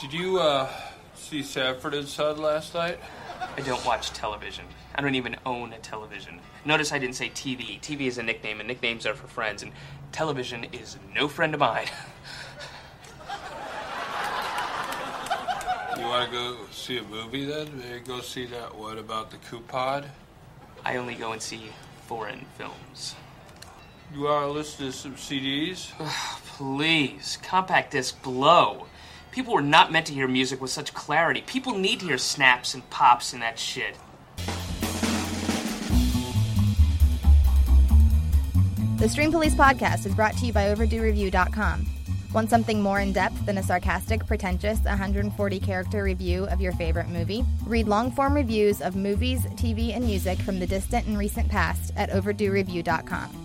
Did you uh, see Sanford and Son last night? I don't watch television. I don't even own a television. Notice I didn't say TV. TV is a nickname, and nicknames are for friends, and television is no friend of mine. You want to go see a movie then? Maybe go see that one about the coupon? I only go and see foreign films. You want to listen to some CDs? Please, compact disc blow. People were not meant to hear music with such clarity. People need to hear snaps and pops and that shit. The Stream Police podcast is brought to you by OverdueReview.com. Want something more in depth than a sarcastic, pretentious 140 character review of your favorite movie? Read long form reviews of movies, TV, and music from the distant and recent past at OverdueReview.com.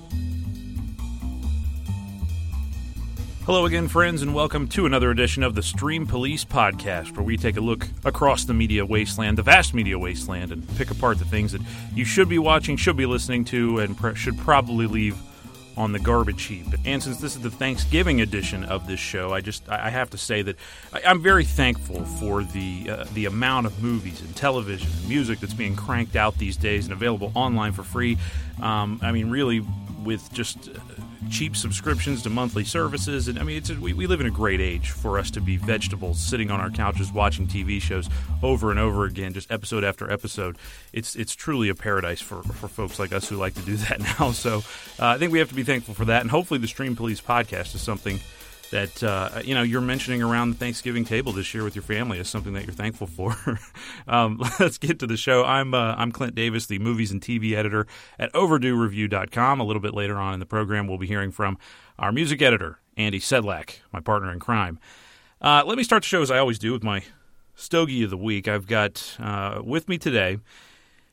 Hello again, friends, and welcome to another edition of the Stream Police Podcast, where we take a look across the media wasteland, the vast media wasteland, and pick apart the things that you should be watching, should be listening to, and should probably leave on the garbage heap. And since this is the Thanksgiving edition of this show, I just I have to say that I, I'm very thankful for the uh, the amount of movies and television and music that's being cranked out these days and available online for free. Um, I mean, really, with just cheap subscriptions to monthly services, and I mean, it's a, we, we live in a great age for us to be vegetables, sitting on our couches watching TV shows over and over again, just episode after episode. It's it's truly a paradise for for folks like us who like to do that now. So uh, I think we have to be thankful for that, and hopefully, the Stream Police podcast is something that uh, you know you're mentioning around the Thanksgiving table this year with your family is something that you're thankful for. um, let's get to the show. I'm uh, I'm Clint Davis, the movies and TV editor at OverdueReview.com. A little bit later on in the program, we'll be hearing from our music editor Andy Sedlak, my partner in crime. Uh, let me start the show as I always do with my stogie of the week. I've got uh, with me today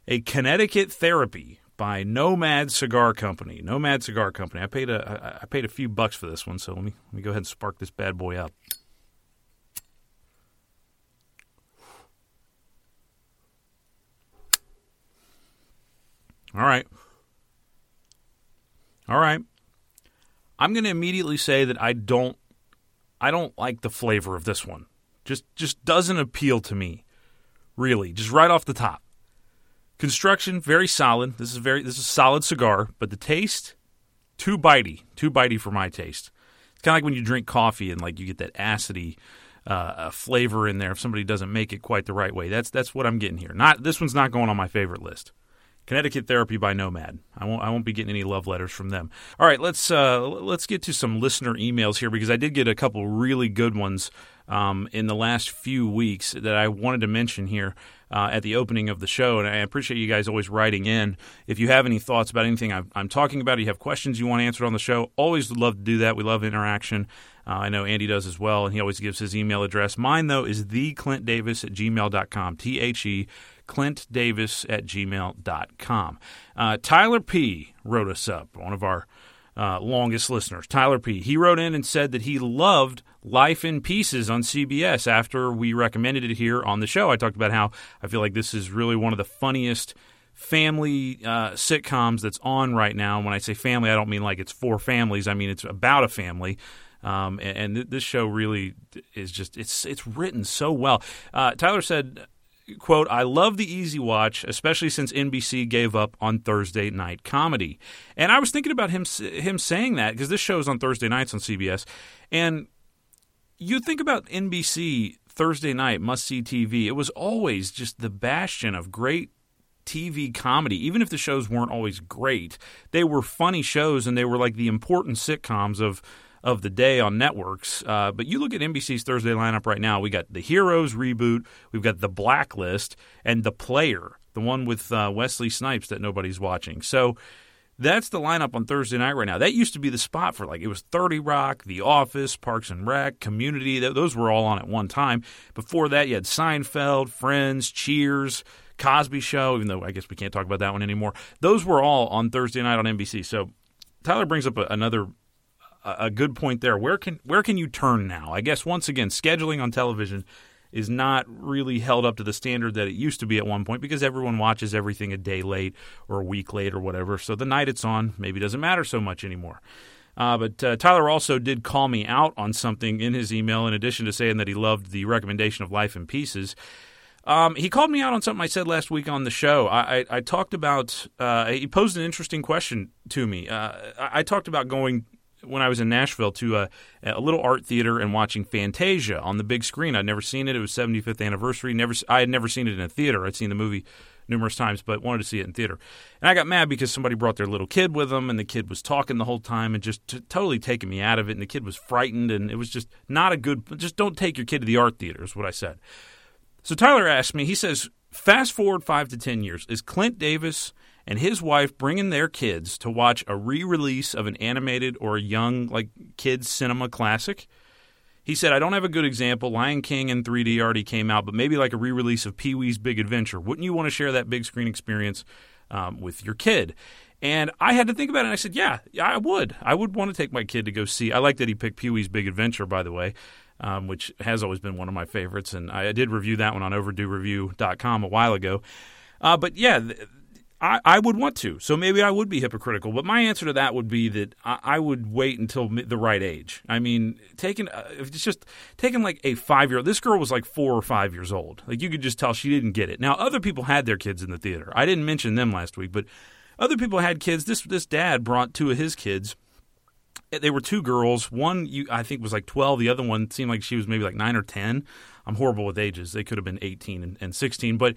a Connecticut Therapy by Nomad Cigar Company. Nomad Cigar Company. I paid a I- paid a few bucks for this one, so let me let me go ahead and spark this bad boy up. All right. All right. I'm going to immediately say that I don't I don't like the flavor of this one. Just just doesn't appeal to me. Really, just right off the top. Construction very solid. This is very this is a solid cigar, but the taste too bitey, too bitey for my taste. It's kind of like when you drink coffee and like you get that acidy uh, uh, flavor in there if somebody doesn't make it quite the right way. That's that's what I'm getting here. Not this one's not going on my favorite list. Connecticut Therapy by Nomad. I won't I won't be getting any love letters from them. All right, let's uh, let's get to some listener emails here because I did get a couple really good ones um, in the last few weeks that I wanted to mention here uh, at the opening of the show, and I appreciate you guys always writing in. If you have any thoughts about anything I'm, I'm talking about, you have questions you want answered on the show, always love to do that. We love interaction. Uh, I know Andy does as well, and he always gives his email address. Mine, though, is theclintdavis at gmail.com. T H E clintdavis at gmail.com. Uh, Tyler P. wrote us up, one of our uh, longest listeners. Tyler P. He wrote in and said that he loved Life in Pieces on CBS after we recommended it here on the show. I talked about how I feel like this is really one of the funniest family uh, sitcoms that's on right now. When I say family, I don't mean like it's for families. I mean it's about a family. Um, and, and th- this show really is just it's it's written so well. Uh, Tyler said quote, I love the easy watch, especially since NBC gave up on Thursday night comedy. And I was thinking about him him saying that because this show is on Thursday nights on CBS. And you think about NBC Thursday night must see TV. It was always just the bastion of great TV comedy. Even if the shows weren't always great, they were funny shows and they were like the important sitcoms of of the day on networks. Uh, but you look at NBC's Thursday lineup right now. We got the Heroes reboot, we've got the Blacklist, and the Player, the one with uh, Wesley Snipes that nobody's watching. So that's the lineup on Thursday night right now. That used to be the spot for like it was 30 Rock, The Office, Parks and Rec, Community. Those were all on at one time. Before that, you had Seinfeld, Friends, Cheers, Cosby Show. Even though I guess we can't talk about that one anymore. Those were all on Thursday night on NBC. So Tyler brings up a, another a good point there. Where can where can you turn now? I guess once again, scheduling on television is not really held up to the standard that it used to be at one point because everyone watches everything a day late or a week late or whatever. So the night it's on maybe doesn't matter so much anymore. Uh, but uh, Tyler also did call me out on something in his email, in addition to saying that he loved the recommendation of Life in Pieces. Um, he called me out on something I said last week on the show. I, I, I talked about, uh, he posed an interesting question to me. Uh, I, I talked about going when I was in Nashville to a, a, little art theater and watching Fantasia on the big screen. I'd never seen it. It was 75th anniversary. Never, I had never seen it in a theater. I'd seen the movie numerous times, but wanted to see it in theater. And I got mad because somebody brought their little kid with them, and the kid was talking the whole time and just t- totally taking me out of it. And the kid was frightened, and it was just not a good. Just don't take your kid to the art theater. Is what I said. So Tyler asked me. He says, "Fast forward five to ten years. Is Clint Davis?" And his wife bringing their kids to watch a re-release of an animated or a young like kids cinema classic. He said, "I don't have a good example. Lion King in 3D already came out, but maybe like a re-release of Pee Wee's Big Adventure. Wouldn't you want to share that big screen experience um, with your kid?" And I had to think about it. and I said, "Yeah, I would. I would want to take my kid to go see. I like that he picked Pee Wee's Big Adventure, by the way." Um, which has always been one of my favorites, and I did review that one on OverdueReview.com a while ago. Uh, but yeah, I, I would want to. So maybe I would be hypocritical. But my answer to that would be that I, I would wait until the right age. I mean, taking uh, it's just taking like a five year. Old. This girl was like four or five years old. Like you could just tell she didn't get it. Now other people had their kids in the theater. I didn't mention them last week, but other people had kids. This this dad brought two of his kids. They were two girls. One you, I think was like twelve. The other one seemed like she was maybe like nine or ten. I'm horrible with ages. They could have been eighteen and, and sixteen, but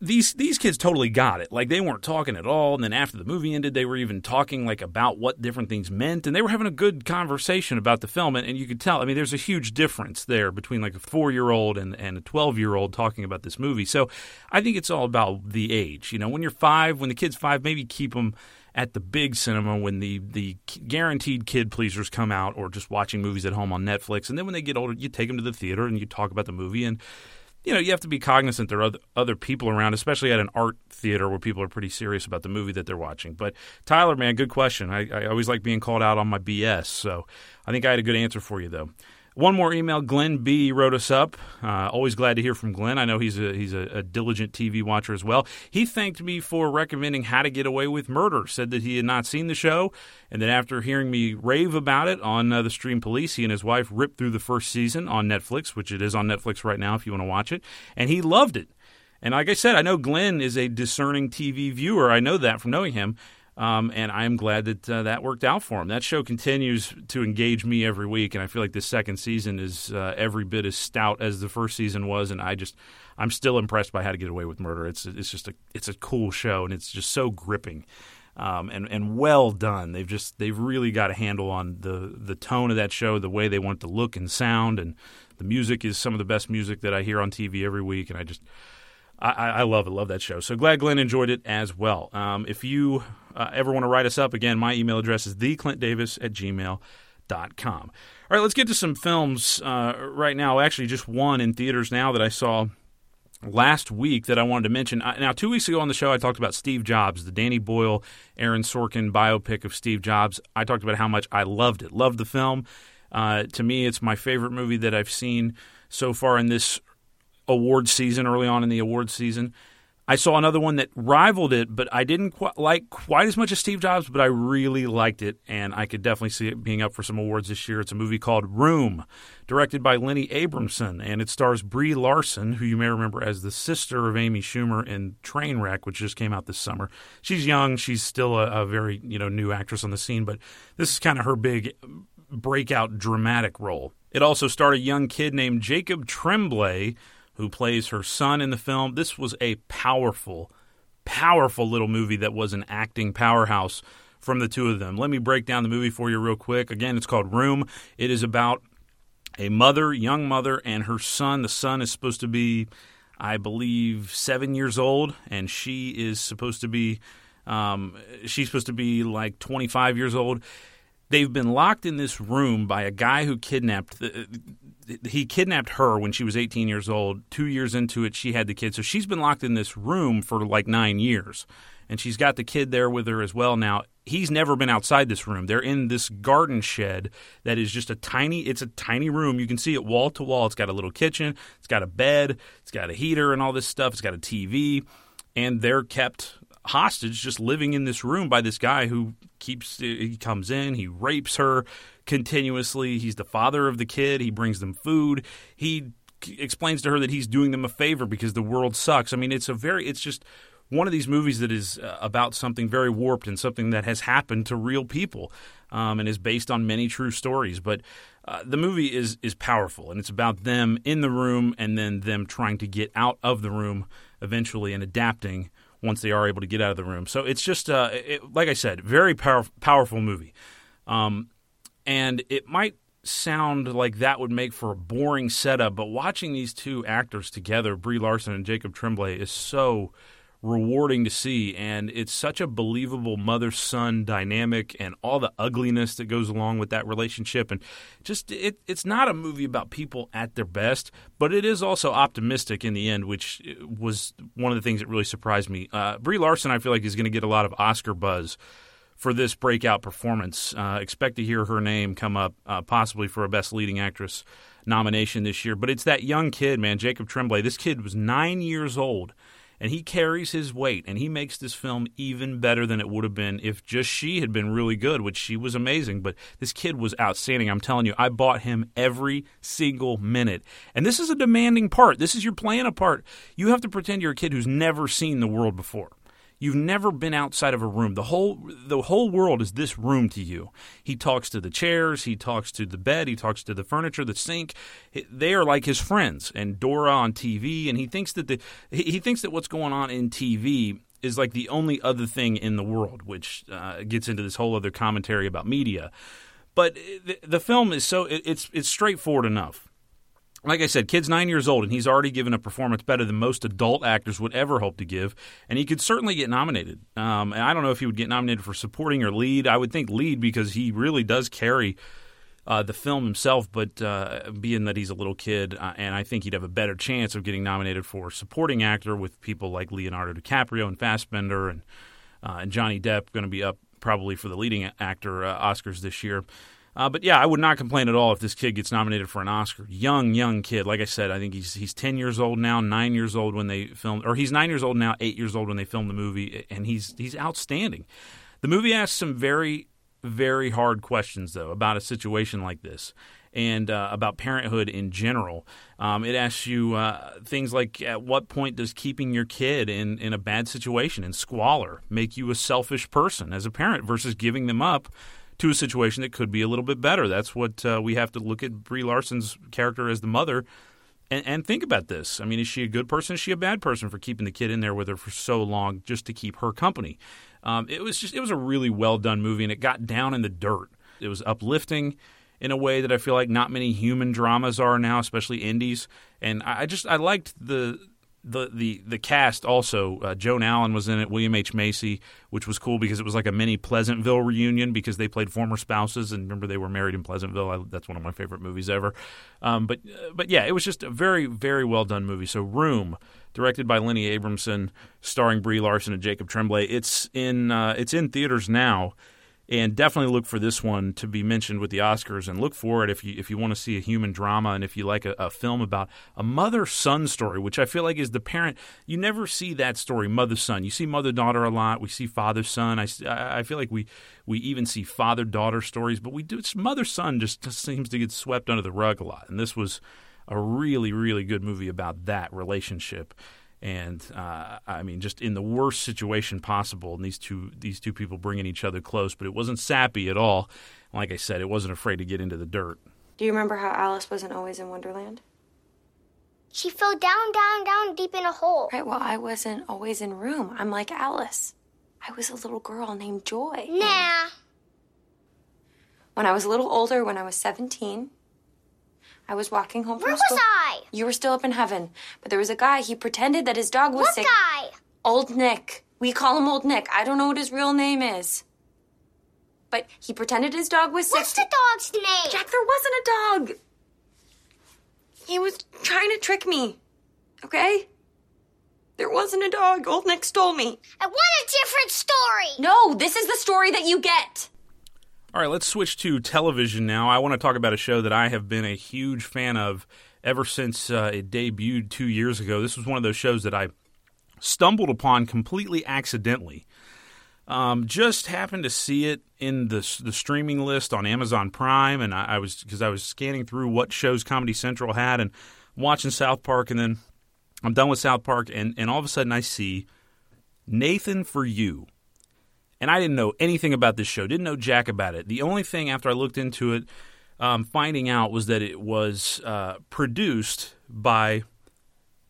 these these kids totally got it. Like they weren't talking at all. And then after the movie ended, they were even talking like about what different things meant, and they were having a good conversation about the film. And, and you could tell. I mean, there's a huge difference there between like a four year old and, and a twelve year old talking about this movie. So I think it's all about the age. You know, when you're five, when the kid's five, maybe keep them at the big cinema when the the guaranteed kid pleasers come out, or just watching movies at home on Netflix. And then when they get older, you take them to the theater and you talk about the movie and you know, you have to be cognizant there are other, people around, especially at an art theater where people are pretty serious about the movie that they're watching. But Tyler, man, good question. I, I always like being called out on my BS, so I think I had a good answer for you though. One more email. Glenn B wrote us up. Uh, always glad to hear from Glenn. I know he's a he's a, a, diligent TV watcher as well. He thanked me for recommending How to Get Away with Murder. Said that he had not seen the show, and that after hearing me rave about it on uh, the Stream Police, he and his wife ripped through the first season on Netflix, which it is on Netflix right now if you want to watch it, and he loved it. And like I said, I know Glenn is a discerning TV viewer. I know that from knowing him. Um, and I'm glad that uh, that worked out for him. That show continues to engage me every week, and I feel like this second season is uh, every bit as stout as the first season was. And I just, I'm still impressed by How to Get Away with Murder. It's it's just a it's a cool show, and it's just so gripping. Um, and and well done. They've just they've really got a handle on the the tone of that show, the way they want it to look and sound, and the music is some of the best music that I hear on TV every week. And I just I, I love it, love that show. So glad Glenn enjoyed it as well. Um, if you uh, ever want to write us up, again, my email address is theclintdavis at gmail.com. All right, let's get to some films uh, right now. Actually, just one in theaters now that I saw last week that I wanted to mention. Now, two weeks ago on the show, I talked about Steve Jobs, the Danny Boyle, Aaron Sorkin biopic of Steve Jobs. I talked about how much I loved it, loved the film. Uh, to me, it's my favorite movie that I've seen so far in this award season, early on in the award season. I saw another one that rivaled it, but I didn't like quite as much as Steve Jobs, but I really liked it, and I could definitely see it being up for some awards this year. It's a movie called Room, directed by Lenny Abrahamson, and it stars Brie Larson, who you may remember as the sister of Amy Schumer in Trainwreck, which just came out this summer. She's young, she's still a, a very you know new actress on the scene, but this is kind of her big breakout dramatic role. It also starred a young kid named Jacob Tremblay who plays her son in the film. This was a powerful, powerful little movie that was an acting powerhouse from the two of them. Let me break down the movie for you real quick. Again, it's called Room. It is about a mother, young mother, and her son. The son is supposed to be, I believe, seven years old, and she is supposed to be, um, she's supposed to be like 25 years old. They've been locked in this room by a guy who kidnapped. The, he kidnapped her when she was 18 years old. Two years into it, she had the kid. So she's been locked in this room for like nine years. And she's got the kid there with her as well. Now, he's never been outside this room. They're in this garden shed that is just a tiny, it's a tiny room. You can see it wall to wall. It's got a little kitchen, it's got a bed, it's got a heater and all this stuff. It's got a TV. And they're kept hostage just living in this room by this guy who keeps he comes in he rapes her continuously. He's the father of the kid. He brings them food. He explains to her that he's doing them a favor because the world sucks. I mean, it's a very, it's just one of these movies that is uh, about something very warped and something that has happened to real people um, and is based on many true stories. But uh, the movie is is powerful and it's about them in the room and then them trying to get out of the room eventually and adapting once they are able to get out of the room. So it's just, uh, it, like I said, very power, powerful movie. Um, and it might sound like that would make for a boring setup, but watching these two actors together, Brie Larson and Jacob Tremblay, is so rewarding to see and it's such a believable mother son dynamic and all the ugliness that goes along with that relationship and just it, it's not a movie about people at their best but it is also optimistic in the end which was one of the things that really surprised me uh, brie larson i feel like is going to get a lot of oscar buzz for this breakout performance. Uh, expect to hear her name come up uh, possibly for a Best Leading Actress nomination this year. But it's that young kid, man, Jacob Tremblay. This kid was nine years old, and he carries his weight, and he makes this film even better than it would have been if just she had been really good, which she was amazing. But this kid was outstanding. I'm telling you, I bought him every single minute. And this is a demanding part. This is your playing a part. You have to pretend you're a kid who's never seen the world before. You've never been outside of a room. The whole the whole world is this room to you. He talks to the chairs, he talks to the bed, he talks to the furniture, the sink. They are like his friends. And Dora on TV, and he thinks that the he thinks that what's going on in TV is like the only other thing in the world, which uh, gets into this whole other commentary about media. But the, the film is so it, it's it's straightforward enough like I said, kid's nine years old, and he's already given a performance better than most adult actors would ever hope to give, and he could certainly get nominated. Um, and I don't know if he would get nominated for supporting or lead. I would think lead because he really does carry uh, the film himself, but uh, being that he's a little kid, uh, and I think he'd have a better chance of getting nominated for supporting actor with people like Leonardo DiCaprio and Fassbender and uh, and Johnny Depp going to be up probably for the leading actor uh, Oscars this year. Uh, but yeah, I would not complain at all if this kid gets nominated for an Oscar. Young, young kid. Like I said, I think he's he's ten years old now, nine years old when they filmed, or he's nine years old now, eight years old when they filmed the movie, and he's he's outstanding. The movie asks some very very hard questions though about a situation like this and uh, about parenthood in general. Um, it asks you uh, things like at what point does keeping your kid in, in a bad situation, in squalor, make you a selfish person as a parent versus giving them up to a situation that could be a little bit better. That's what uh, we have to look at Brie Larson's character as the mother and, and, think about this. I mean, is she a good person? Is she a bad person for keeping the kid in there with her for so long just to keep her company? Um, it was just it was a really well done movie, and it got down in the dirt. It was uplifting in a way that I feel like not many human dramas are now, especially indies. And I just I liked the the the the cast also uh, Joan Allen was in it, William H Macy, which was cool because it was like a mini Pleasantville reunion because they played former spouses and remember they were married in Pleasantville. I, that's one of my favorite movies ever. Um, but uh, but yeah, it was just a very very well done movie. So Room, directed by Lenny Abrahamson, starring Brie Larson and Jacob Tremblay. It's in uh, it's in theaters now. And definitely look for this one to be mentioned with the Oscars. And look for it if you if you want to see a human drama and if you like a, a film about a mother son story, which I feel like is the parent. You never see that story, mother son. You see mother daughter a lot. We see father son. I, I feel like we we even see father daughter stories, but we do mother son just, just seems to get swept under the rug a lot. And this was a really really good movie about that relationship and uh, I mean, just in the worst situation possible. And these two these two people bringing each other close, but it wasn't sappy at all. Like I said, it wasn't afraid to get into the dirt. Do you remember how Alice wasn't always in Wonderland? She fell down, down, down, deep in a hole. Right. Well, I wasn't always in room. I'm like Alice. I was a little girl named Joy. Nah. When I was a little older, when I was 17, I was walking home from Where school. was I? You were still up in heaven. But there was a guy, he pretended that his dog was What sick. guy? Old Nick. We call him Old Nick. I don't know what his real name is. But he pretended his dog was sick. What's the dog's name? Jack, there wasn't a dog. He was trying to trick me. Okay? There wasn't a dog. Old Nick stole me. I want a different story. No, this is the story that you get. All right, let's switch to television now. I want to talk about a show that I have been a huge fan of ever since uh, it debuted two years ago. This was one of those shows that I stumbled upon completely accidentally. Um, just happened to see it in the the streaming list on Amazon Prime, and I, I was because I was scanning through what shows Comedy Central had and watching South Park, and then I'm done with South Park, and and all of a sudden I see Nathan for You. And I didn't know anything about this show, didn't know jack about it. The only thing after I looked into it, um, finding out was that it was uh, produced by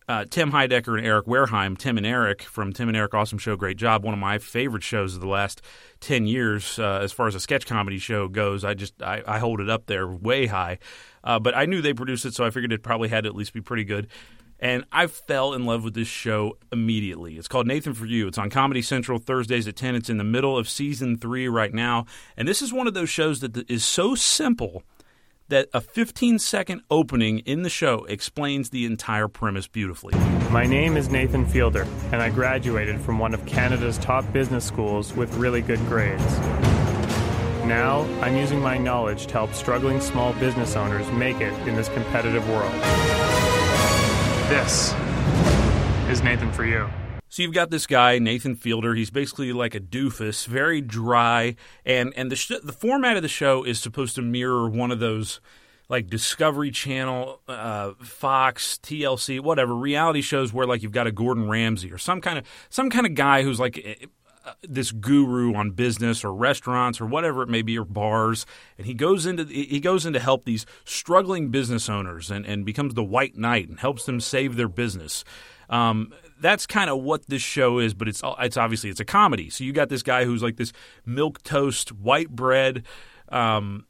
uh, Tim Heidecker and Eric Wareheim. Tim and Eric from Tim and Eric Awesome Show, great job. One of my favorite shows of the last ten years, uh, as far as a sketch comedy show goes. I just I, I hold it up there way high. Uh, but I knew they produced it, so I figured it probably had to at least be pretty good and I fell in love with this show immediately. It's called Nathan for You. It's on Comedy Central Thursdays at 10. It's in the middle of season three right now. And this is one of those shows that is so simple that a 15 second opening in the show explains the entire premise beautifully. My name is Nathan Fielder, and I graduated from one of Canada's top business schools with really good grades. Now, I'm using my knowledge to help struggling small business owners make it in this competitive world. This is Nathan for you. So you've got this guy Nathan Fielder. He's basically like a doofus, very dry, and and the sh- the format of the show is supposed to mirror one of those like Discovery Channel, uh, Fox, TLC, whatever reality shows where like you've got a Gordon Ramsay or some kind of some kind of guy who's like this guru on business or restaurants or whatever it may be or bars and he goes into he goes in to help these struggling business owners and, and becomes the white knight and helps them save their business. Um, that's kind of what this show is but it's it's obviously it's a comedy. So you got this guy who's like this milk toast white bread um,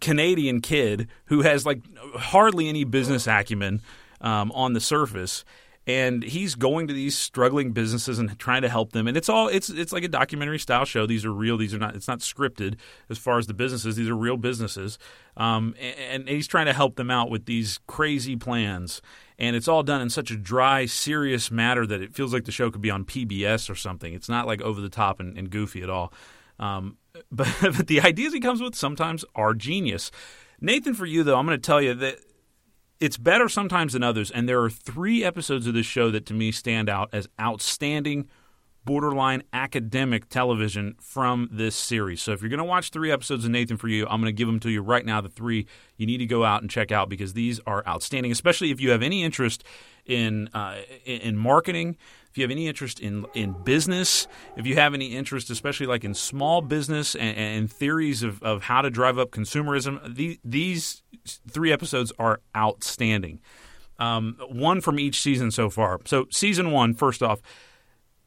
Canadian kid who has like hardly any business acumen um, on the surface and he's going to these struggling businesses and trying to help them. And it's all it's it's like a documentary style show. These are real these are not it's not scripted as far as the businesses. These are real businesses. Um, and, and he's trying to help them out with these crazy plans. And it's all done in such a dry serious matter that it feels like the show could be on pbs or something. It's not like over the top and, and goofy at all. Um, but, but the ideas he comes with sometimes are genius. Nathan for you though i'm going to tell you that it's better sometimes than others, and there are three episodes of this show that to me stand out as outstanding, borderline academic television from this series. So if you're going to watch three episodes of Nathan for You, I'm going to give them to you right now. The three you need to go out and check out because these are outstanding, especially if you have any interest in uh, in marketing. If you have any interest in in business, if you have any interest, especially like in small business and, and theories of, of how to drive up consumerism, these, these three episodes are outstanding. Um, one from each season so far. So season one, first off,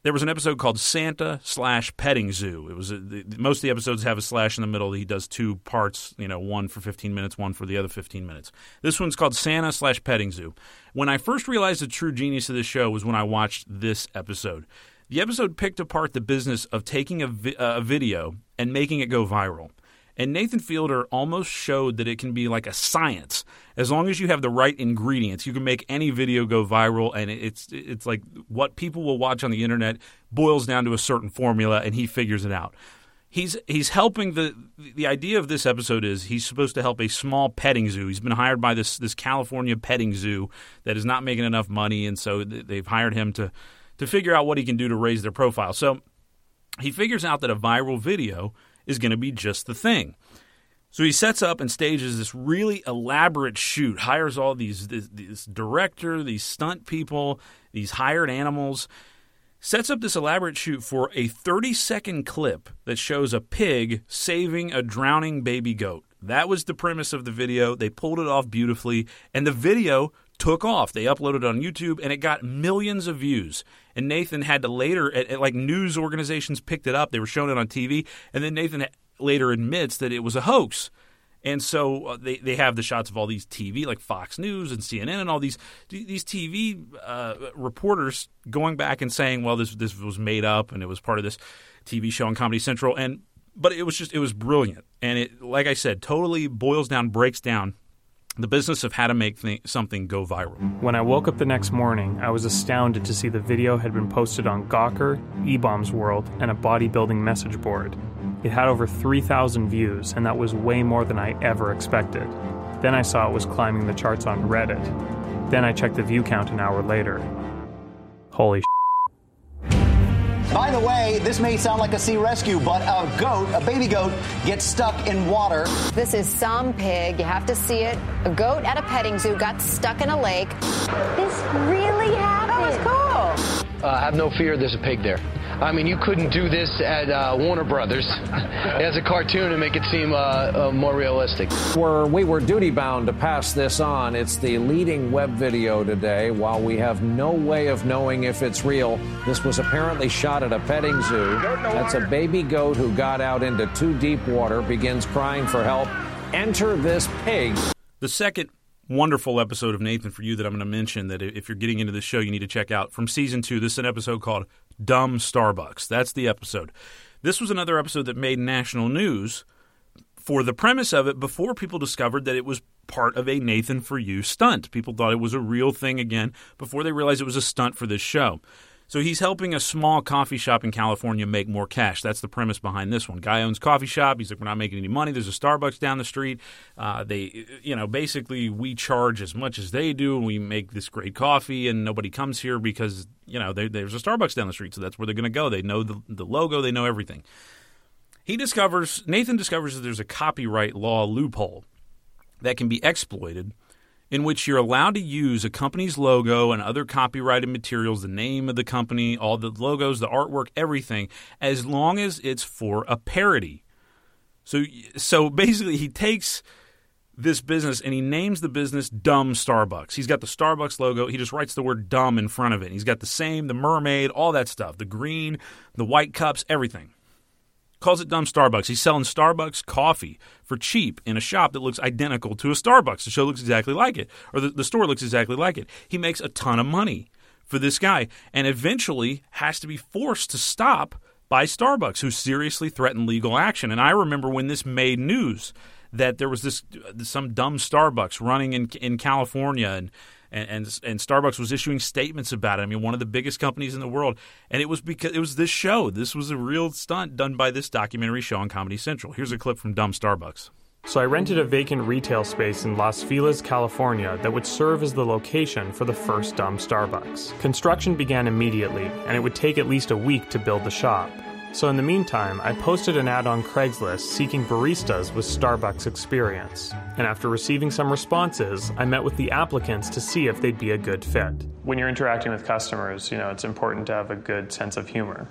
there was an episode called Santa slash Petting Zoo. It was uh, a, the, most of the episodes have a slash in the middle. He does two parts, you know, one for 15 minutes, one for the other 15 minutes. This one's called Santa slash Petting Zoo. When I first realized the true genius of this show was when I watched this episode. The episode picked apart the business of taking a, vi- uh, a video and making it go viral. And Nathan Fielder almost showed that it can be like a science. As long as you have the right ingredients, you can make any video go viral. And it's it's like what people will watch on the internet boils down to a certain formula, and he figures it out. he's he's helping the the idea of this episode is he's supposed to help a small petting zoo. He's been hired by this this California petting zoo that is not making enough money, and so they've hired him to to figure out what he can do to raise their profile. So he figures out that a viral video is going to be just the thing. So he sets up and stages this really elaborate shoot, hires all these this, this director, these stunt people, these hired animals, sets up this elaborate shoot for a 30 second clip that shows a pig saving a drowning baby goat. That was the premise of the video. They pulled it off beautifully, and the video took off. They uploaded on YouTube, and it got millions of views. And Nathan had to later, at, at like news organizations picked it up. They were showing it on TV, and then Nathan later admits that it was a hoax. And so uh, they, they have the shots of all these TV, like Fox News and CNN, and all these these TV uh, reporters going back and saying, "Well, this this was made up, and it was part of this TV show on Comedy Central." And but it was just it was brilliant, and it like I said, totally boils down, breaks down the business of how to make th- something go viral. When I woke up the next morning, I was astounded to see the video had been posted on Gawker, eBaum's World, and a bodybuilding message board. It had over 3,000 views, and that was way more than I ever expected. Then I saw it was climbing the charts on Reddit. Then I checked the view count an hour later. Holy by the way, this may sound like a sea rescue, but a goat, a baby goat, gets stuck in water. This is some pig. You have to see it. A goat at a petting zoo got stuck in a lake. This really happened. That was cool. Uh, have no fear, there's a pig there. I mean, you couldn't do this at uh, Warner Brothers as a cartoon and make it seem uh, uh, more realistic. We're, we were duty bound to pass this on. It's the leading web video today. While we have no way of knowing if it's real, this was apparently shot at a petting zoo. That's a baby goat who got out into too deep water, begins crying for help. Enter this pig. The second wonderful episode of Nathan for you that I'm going to mention that if you're getting into this show, you need to check out from season two. This is an episode called Dumb Starbucks. That's the episode. This was another episode that made national news for the premise of it before people discovered that it was part of a Nathan for You stunt. People thought it was a real thing again before they realized it was a stunt for this show. So he's helping a small coffee shop in California make more cash. That's the premise behind this one. Guy owns coffee shop. He's like, we're not making any money. There's a Starbucks down the street. Uh, they, you know, basically we charge as much as they do, and we make this great coffee, and nobody comes here because you know they, there's a Starbucks down the street, so that's where they're going to go. They know the, the logo. They know everything. He discovers Nathan discovers that there's a copyright law loophole that can be exploited in which you're allowed to use a company's logo and other copyrighted materials, the name of the company, all the logos, the artwork, everything, as long as it's for a parody. So, so basically, he takes this business and he names the business Dumb Starbucks. He's got the Starbucks logo. He just writes the word dumb in front of it. He's got the same, the mermaid, all that stuff, the green, the white cups, everything calls it dumb Starbucks. He's selling Starbucks coffee for cheap in a shop that looks identical to a Starbucks. The show looks exactly like it, or the, the store looks exactly like it. He makes a ton of money for this guy and eventually has to be forced to stop by Starbucks, who seriously threatened legal action. And I remember when this made news that there was this uh, some dumb Starbucks running in in California and and, and and Starbucks was issuing statements about it. I mean, one of the biggest companies in the world, and it was because it was this show. This was a real stunt done by this documentary show on Comedy Central. Here's a clip from Dumb Starbucks. So I rented a vacant retail space in Los Feliz, California that would serve as the location for the first Dumb Starbucks. Construction began immediately, and it would take at least a week to build the shop. So, in the meantime, I posted an ad on Craigslist seeking baristas with Starbucks experience. And after receiving some responses, I met with the applicants to see if they'd be a good fit. When you're interacting with customers, you know, it's important to have a good sense of humor.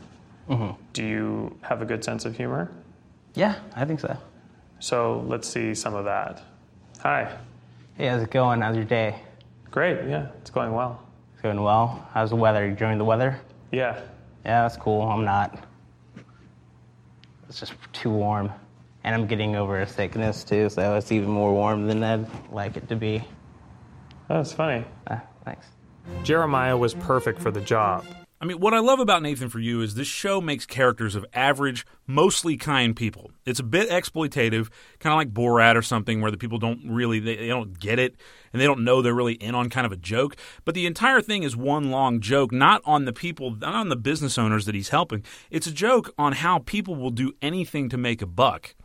Mm-hmm. Do you have a good sense of humor? Yeah, I think so. So, let's see some of that. Hi. Hey, how's it going? How's your day? Great, yeah, it's going well. It's going well. How's the weather? You enjoying the weather? Yeah. Yeah, that's cool. I'm not. It's just too warm. And I'm getting over a sickness too, so it's even more warm than I'd like it to be. That's funny. Uh, thanks. Jeremiah was perfect for the job. I mean, what I love about Nathan for You is this show makes characters of average, mostly kind people. It's a bit exploitative, kind of like Borat or something, where the people don't really they, they don't get it and they don't know they're really in on kind of a joke. But the entire thing is one long joke, not on the people, not on the business owners that he's helping. It's a joke on how people will do anything to make a buck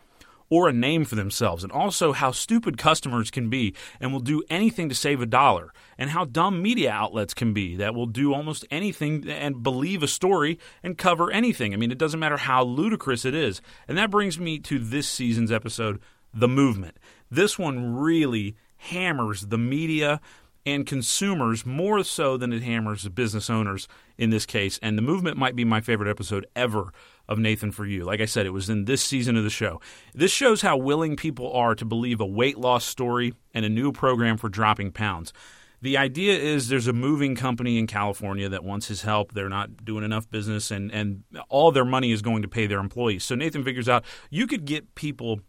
or a name for themselves, and also how stupid customers can be and will do anything to save a dollar, and how dumb media outlets can be that will do almost anything and believe a story and cover anything. I mean, it doesn't matter how ludicrous it is. And that brings me to this season's episode, The Movement. This one really hammers the media and consumers more so than it hammers the business owners in this case. And the movement might be my favorite episode ever of Nathan for You. Like I said, it was in this season of the show. This shows how willing people are to believe a weight loss story and a new program for dropping pounds. The idea is there's a moving company in California that wants his help. They're not doing enough business, and, and all their money is going to pay their employees. So Nathan figures out you could get people.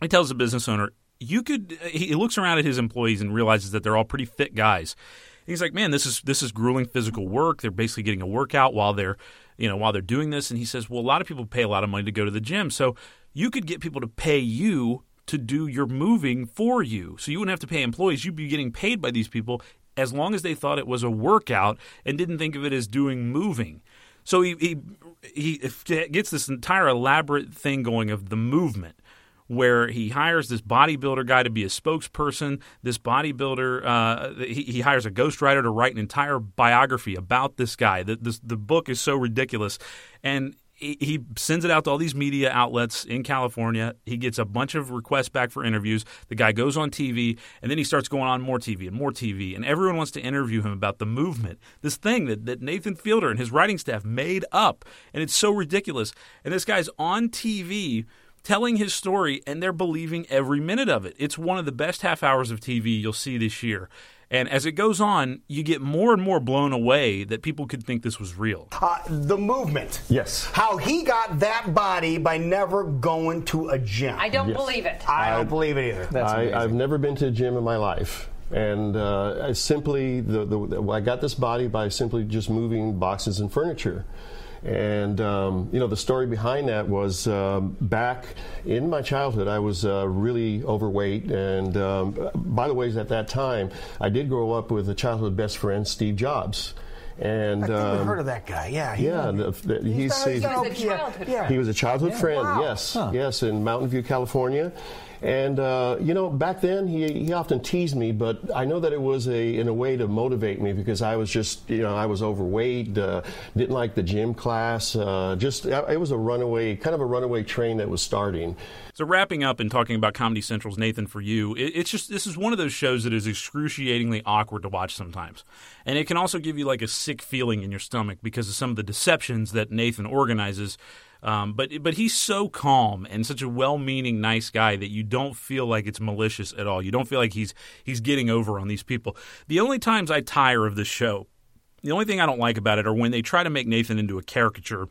He tells the business owner, you could. He looks around at his employees and realizes that they're all pretty fit guys. he's like, man, this is this is grueling physical work. They're basically getting a workout while they're you know, while they're doing this. And he says, well, a lot of people pay a lot of money to go to the gym. So you could get people to pay you to do your moving for you. So you wouldn't have to pay employees. You'd be getting paid by these people as long as they thought it was a workout and didn't think of it as doing moving. So he, he, he gets this entire elaborate thing going of the movement where he hires this bodybuilder guy to be a spokesperson. This bodybuilder, uh, he, he, hires a ghostwriter to write an entire biography about this guy. The, this, the book is so ridiculous. And he sends it out to all these media outlets in California. He gets a bunch of requests back for interviews. The guy goes on TV, and then he starts going on more TV and more TV. And everyone wants to interview him about the movement, this thing that, that Nathan Fielder and his writing staff made up. And it's so ridiculous. And this guy's on TV telling his story, and they're believing every minute of it. It's one of the best half hours of TV you'll see this year. And as it goes on, you get more and more blown away that people could think this was real. Uh, the movement. Yes. How he got that body by never going to a gym. I don't yes. believe it. I don't I, believe it either. I, have never been to a gym in my life. And uh, I simply, the, the, I got this body by simply just moving boxes and furniture. And um, you know, the story behind that was um, back in my childhood, I was uh, really overweight. And um, by the way, at that time, I did grow up with a childhood best friend, Steve Jobs. And I've um, heard of that guy. Yeah, he, yeah. The, the, he's, he's, he was a childhood yeah. He was a childhood yeah. friend. Wow. Yes, huh. yes, in Mountain View, California. And uh, you know, back then he, he often teased me, but I know that it was a in a way to motivate me because I was just you know I was overweight, uh, didn't like the gym class, uh, just it was a runaway kind of a runaway train that was starting. So wrapping up and talking about Comedy Central's Nathan for You, it, it's just this is one of those shows that is excruciatingly awkward to watch sometimes, and it can also give you like a sick feeling in your stomach because of some of the deceptions that Nathan organizes um, but but he's so calm and such a well-meaning, nice guy that you don't feel like it's malicious at all. You don't feel like he's he's getting over on these people. The only times I tire of this show, the only thing I don't like about it are when they try to make Nathan into a caricature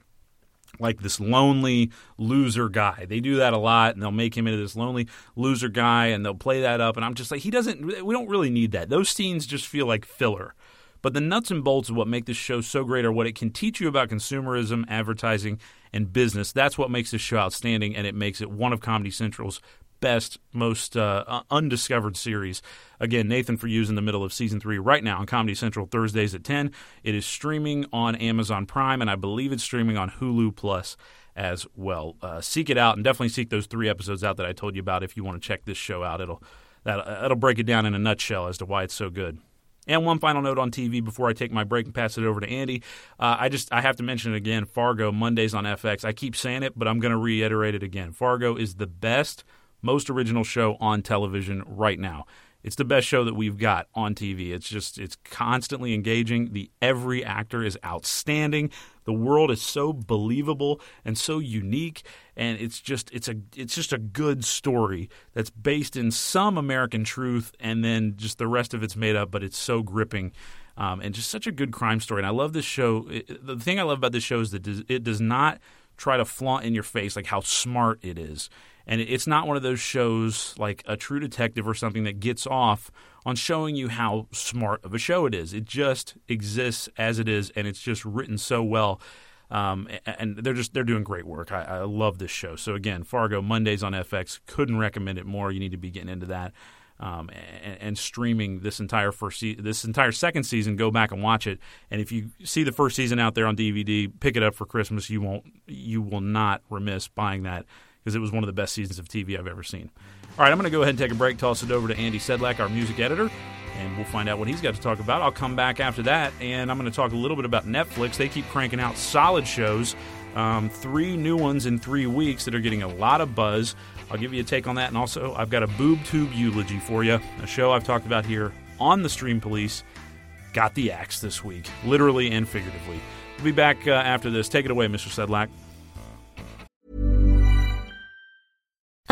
like this lonely loser guy. They do that a lot and they'll make him into this lonely loser guy and they'll play that up and I'm just like he doesn't we don't really need that. Those scenes just feel like filler. But the nuts and bolts of what make this show so great are what it can teach you about consumerism, advertising, and business. That's what makes this show outstanding, and it makes it one of Comedy Central's best, most uh, undiscovered series. Again, Nathan for You's in the middle of season three right now on Comedy Central Thursdays at 10. It is streaming on Amazon Prime, and I believe it's streaming on Hulu Plus as well. Uh, seek it out, and definitely seek those three episodes out that I told you about if you want to check this show out. It'll that, it'll break it down in a nutshell as to why it's so good. And one final note on TV before I take my break and pass it over to Andy. Uh, I just I have to mention it again. Fargo Mondays on FX. I keep saying it, but I'm going to reiterate it again. Fargo is the best, most original show on television right now. It's the best show that we've got on TV. It's just it's constantly engaging. The every actor is outstanding. The world is so believable and so unique and it's just it's a it's just a good story that's based in some American truth and then just the rest of it's made up but it's so gripping. Um, and just such a good crime story. And I love this show. It, the thing I love about this show is that it does not try to flaunt in your face like how smart it is And it's not one of those shows like a True Detective or something that gets off on showing you how smart of a show it is. It just exists as it is, and it's just written so well. Um, and they're just they're doing great work. I, I love this show. So again, Fargo Mondays on FX. Couldn't recommend it more. You need to be getting into that. Um, and, and streaming this entire first se- this entire second season, go back and watch it. And if you see the first season out there on DVD, pick it up for Christmas. You won't you will not remiss buying that because it was one of the best seasons of TV I've ever seen. All right, I'm going to go ahead and take a break. Toss it over to Andy Sedlak, our music editor, and we'll find out what he's got to talk about. I'll come back after that, and I'm going to talk a little bit about Netflix. They keep cranking out solid shows, um, three new ones in three weeks that are getting a lot of buzz. I'll give you a take on that, and also I've got a boob tube eulogy for you, a show I've talked about here on the Stream Police. Got the axe this week, literally and figuratively. We'll be back uh, after this. Take it away, Mr. Sedlak.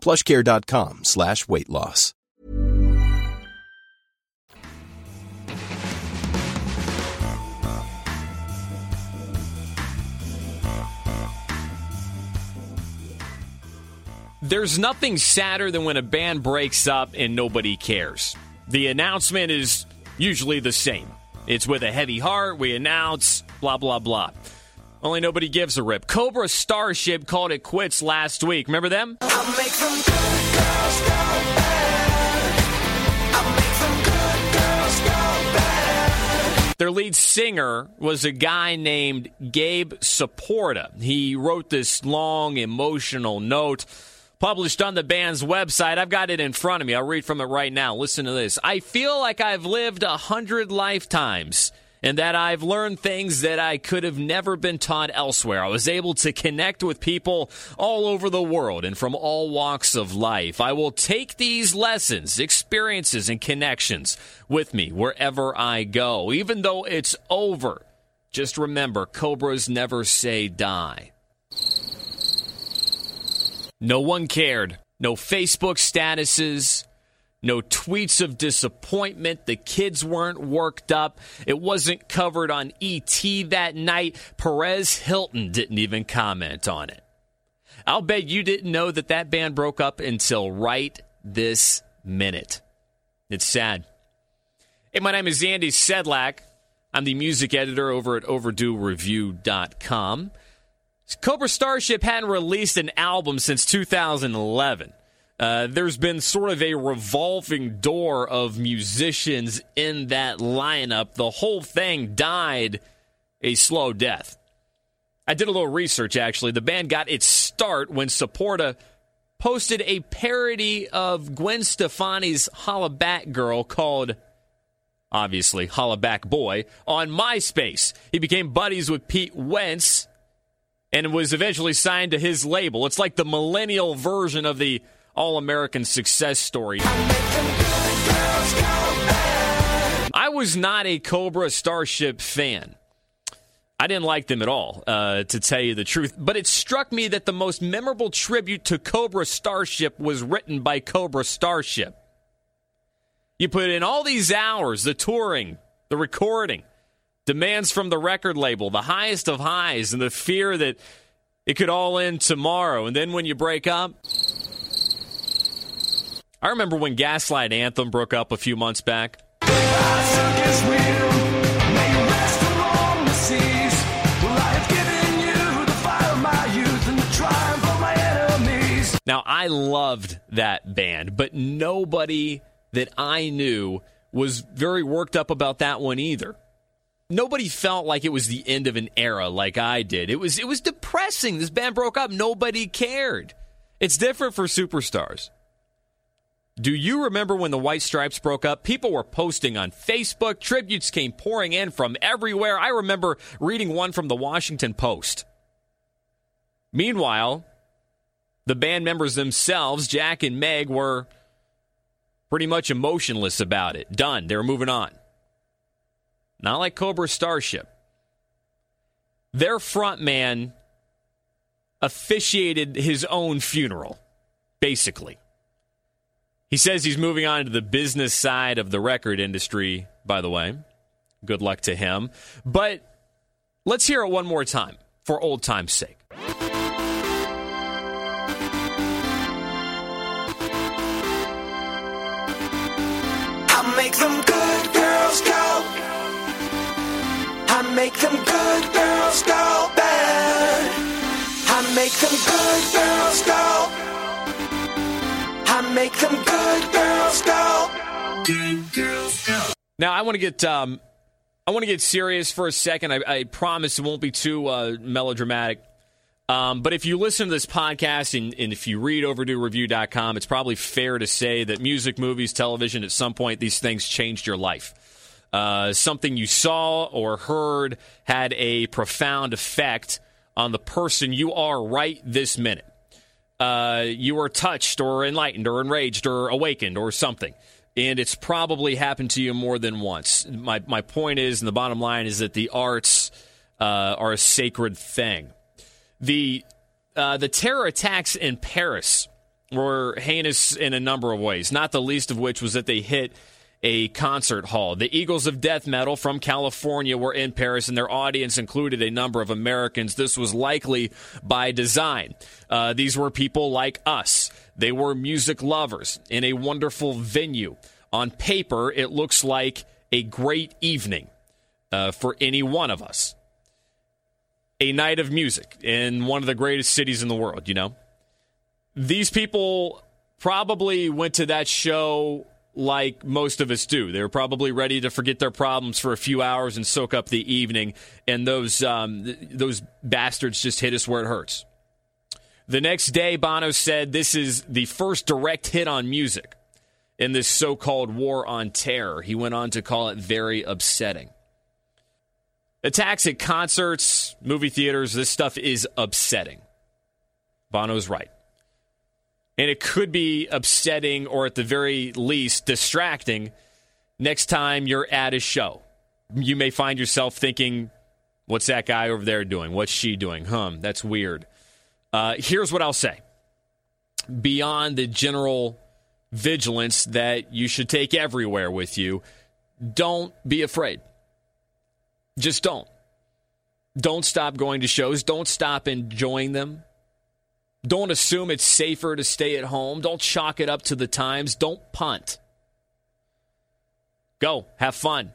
plushcare.com slash weight loss. There's nothing sadder than when a band breaks up and nobody cares. The announcement is usually the same. It's with a heavy heart, we announce, blah, blah, blah. Only nobody gives a rip. Cobra Starship called it quits last week. Remember them? Their lead singer was a guy named Gabe Saporta. He wrote this long, emotional note published on the band's website. I've got it in front of me. I'll read from it right now. Listen to this. I feel like I've lived a hundred lifetimes and that I've learned things that I could have never been taught elsewhere. I was able to connect with people all over the world and from all walks of life. I will take these lessons, experiences, and connections with me wherever I go. Even though it's over, just remember Cobras never say die. No one cared. No Facebook statuses. No tweets of disappointment. The kids weren't worked up. It wasn't covered on ET that night. Perez Hilton didn't even comment on it. I'll bet you didn't know that that band broke up until right this minute. It's sad. Hey, my name is Andy Sedlak. I'm the music editor over at OverdueReview.com. Cobra Starship hadn't released an album since 2011. Uh, there's been sort of a revolving door of musicians in that lineup. The whole thing died a slow death. I did a little research actually. The band got its start when Saporta posted a parody of Gwen Stefani's Holla Back Girl called obviously Holla Back Boy on MySpace. He became buddies with Pete Wentz and was eventually signed to his label. It's like the millennial version of the All American Success Story. I was not a Cobra Starship fan. I didn't like them at all, uh, to tell you the truth. But it struck me that the most memorable tribute to Cobra Starship was written by Cobra Starship. You put in all these hours, the touring, the recording, demands from the record label, the highest of highs, and the fear that it could all end tomorrow. And then when you break up, I remember when Gaslight Anthem broke up a few months back. Now, I loved that band, but nobody that I knew was very worked up about that one either. Nobody felt like it was the end of an era like I did. It was it was depressing. This band broke up. Nobody cared. It's different for superstars. Do you remember when the White Stripes broke up? People were posting on Facebook. Tributes came pouring in from everywhere. I remember reading one from the Washington Post. Meanwhile, the band members themselves, Jack and Meg, were pretty much emotionless about it. Done. They were moving on. Not like Cobra Starship. Their frontman officiated his own funeral, basically. He says he's moving on to the business side of the record industry, by the way. Good luck to him. But let's hear it one more time for old time's sake. I make them good girls go. I make them good girls go bad. I make them good girls go. Make them good girls go. Good girls go. Now I want to get um, I want to get serious for a second. I, I promise it won't be too uh, melodramatic. Um, but if you listen to this podcast and, and if you read overduereview.com, it's probably fair to say that music, movies, television, at some point, these things changed your life. Uh, something you saw or heard had a profound effect on the person you are right this minute. Uh, you were touched or enlightened or enraged or awakened or something. And it's probably happened to you more than once. My, my point is, and the bottom line is that the arts uh, are a sacred thing. The uh, the terror attacks in Paris were heinous in a number of ways, not the least of which was that they hit a concert hall. The Eagles of Death Metal from California were in Paris, and their audience included a number of Americans. This was likely by design. Uh, these were people like us. They were music lovers in a wonderful venue. On paper, it looks like a great evening uh, for any one of us a night of music in one of the greatest cities in the world, you know? These people probably went to that show like most of us do. They're probably ready to forget their problems for a few hours and soak up the evening, and those, um, th- those bastards just hit us where it hurts. The next day, Bono said this is the first direct hit on music in this so called war on terror. He went on to call it very upsetting. Attacks at concerts, movie theaters, this stuff is upsetting. Bono's right. And it could be upsetting or at the very least distracting next time you're at a show. You may find yourself thinking, what's that guy over there doing? What's she doing? Hum, that's weird. Uh, here's what I'll say beyond the general vigilance that you should take everywhere with you, don't be afraid. Just don't. Don't stop going to shows. Don't stop enjoying them. Don't assume it's safer to stay at home. Don't chalk it up to the times. Don't punt. Go, have fun.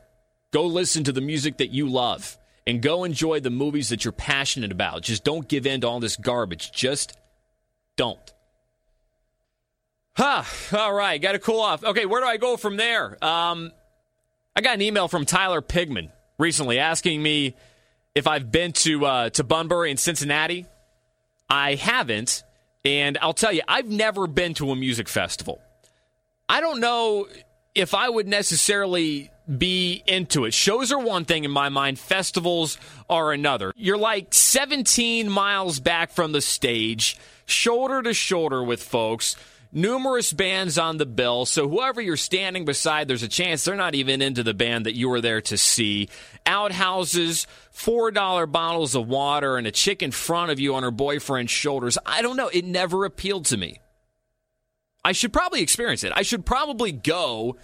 Go listen to the music that you love and go enjoy the movies that you're passionate about. Just don't give in to all this garbage. Just don't. Huh. All right. Got to cool off. Okay, where do I go from there? Um, I got an email from Tyler Pigman recently asking me if I've been to uh, to Bunbury in Cincinnati. I haven't, and I'll tell you, I've never been to a music festival. I don't know if I would necessarily be into it. Shows are one thing in my mind, festivals are another. You're like 17 miles back from the stage, shoulder to shoulder with folks numerous bands on the bill. So whoever you're standing beside, there's a chance they're not even into the band that you were there to see. Outhouses, $4 bottles of water, and a chick in front of you on her boyfriend's shoulders. I don't know. It never appealed to me. I should probably experience it. I should probably go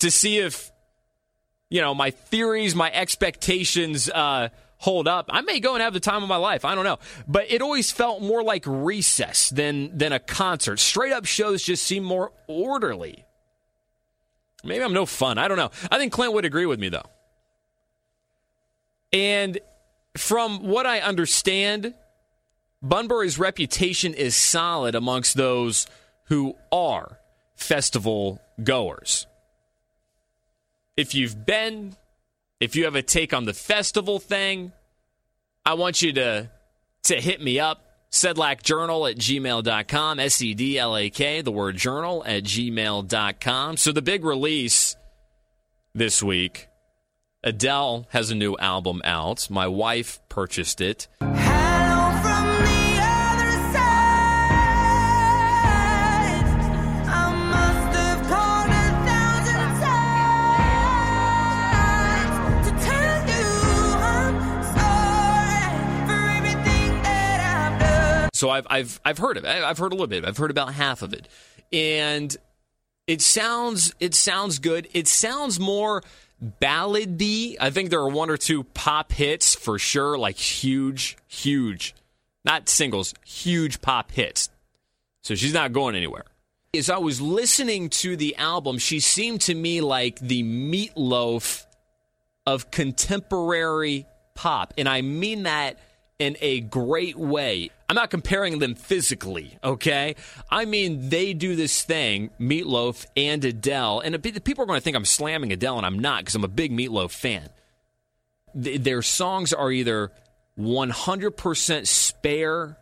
to see if, you know, my theories, my expectations, uh, hold up. I may go and have the time of my life. I don't know. But it always felt more like recess than than a concert. Straight up shows just seem more orderly. Maybe I'm no fun. I don't know. I think Clint would agree with me though. And from what I understand, Bunbury's reputation is solid amongst those who are festival goers. If you've been, if you have a take on the festival thing, I want you to to hit me up. Sedlakjournal at gmail.com, S E D L A K, the word journal at gmail.com. So the big release this week Adele has a new album out. My wife purchased it. So I've I've I've heard of it. I've heard a little bit. I've heard about half of it, and it sounds it sounds good. It sounds more ballady. I think there are one or two pop hits for sure, like huge, huge, not singles, huge pop hits. So she's not going anywhere. As I was listening to the album, she seemed to me like the meatloaf of contemporary pop, and I mean that in a great way. I'm not comparing them physically, okay? I mean, they do this thing, Meatloaf and Adele, and people are going to think I'm slamming Adele, and I'm not because I'm a big Meatloaf fan. Their songs are either 100% spare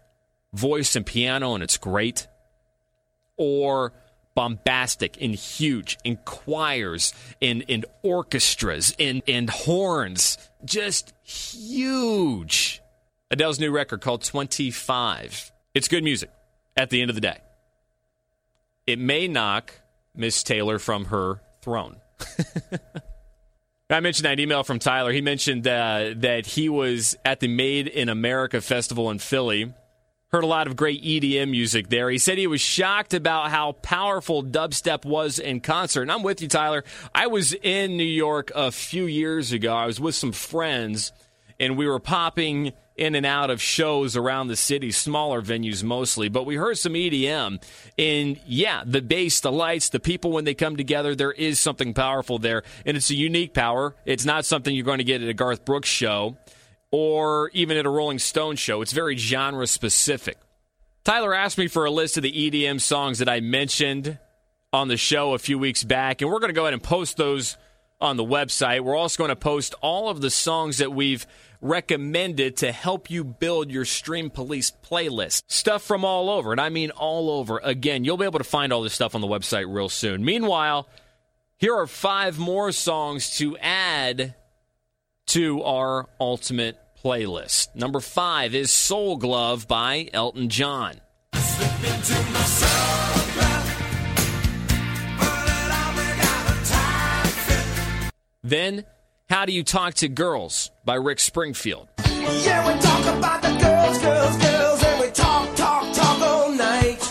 voice and piano, and it's great, or bombastic and huge and choirs and, and orchestras and, and horns. Just huge. Adele's new record called 25. It's good music at the end of the day. It may knock Miss Taylor from her throne. I mentioned that email from Tyler. He mentioned uh, that he was at the Made in America festival in Philly. Heard a lot of great EDM music there. He said he was shocked about how powerful dubstep was in concert. And I'm with you, Tyler. I was in New York a few years ago. I was with some friends, and we were popping in and out of shows around the city, smaller venues mostly, but we heard some EDM. And yeah, the bass, the lights, the people when they come together, there is something powerful there. And it's a unique power. It's not something you're going to get at a Garth Brooks show or even at a Rolling Stone show. It's very genre specific. Tyler asked me for a list of the EDM songs that I mentioned on the show a few weeks back, and we're going to go ahead and post those on the website. We're also going to post all of the songs that we've recommended to help you build your Stream Police playlist. Stuff from all over, and I mean all over. Again, you'll be able to find all this stuff on the website real soon. Meanwhile, here are five more songs to add to our ultimate playlist. Number five is Soul Glove by Elton John. Then, How Do You Talk to Girls by Rick Springfield. Yeah, we talk about the girls, girls, girls, and we talk, talk, talk all night.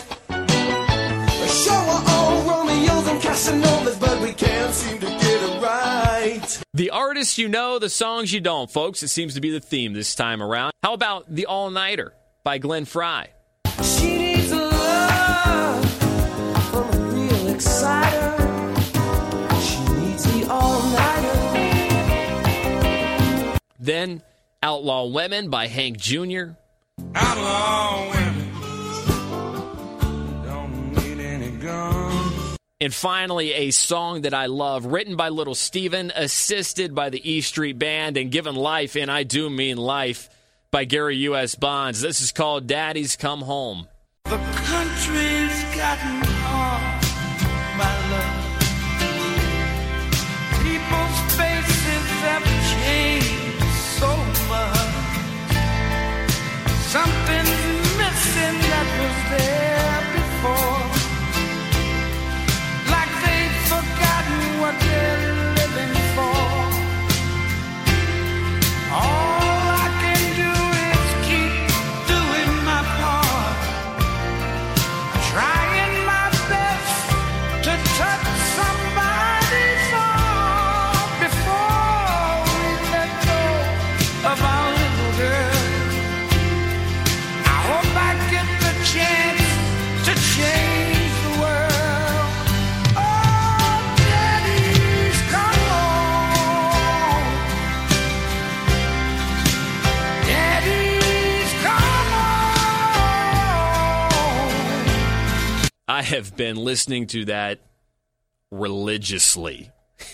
Show our own Romeos and Casanovas, but we can't seem to get it right. The artists you know, the songs you don't, folks. It seems to be the theme this time around. How about The All Nighter by Glenn Frey? Then Outlaw Women by Hank Jr. Outlaw women don't need any guns. And finally, a song that I love, written by Little Steven, assisted by the E Street Band, and given life, and I do mean life, by Gary U.S. Bonds. This is called Daddy's Come Home. The country's gotten have been listening to that religiously.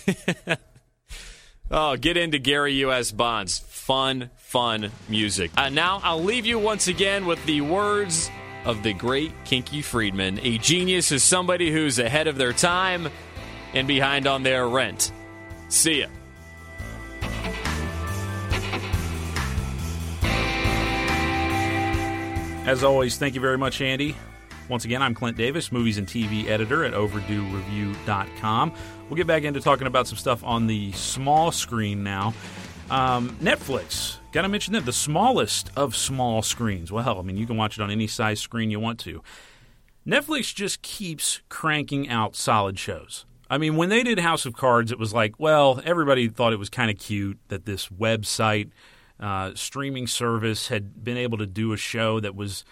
oh, get into Gary U.S. Bonds. Fun, fun music. Uh, now, I'll leave you once again with the words of the great Kinky Friedman. A genius is somebody who's ahead of their time and behind on their rent. See ya. As always, thank you very much, Andy. Once again, I'm Clint Davis, movies and TV editor at OverdueReview.com. We'll get back into talking about some stuff on the small screen now. Um, Netflix, got to mention that the smallest of small screens. Well, I mean, you can watch it on any size screen you want to. Netflix just keeps cranking out solid shows. I mean, when they did House of Cards, it was like, well, everybody thought it was kind of cute that this website uh, streaming service had been able to do a show that was,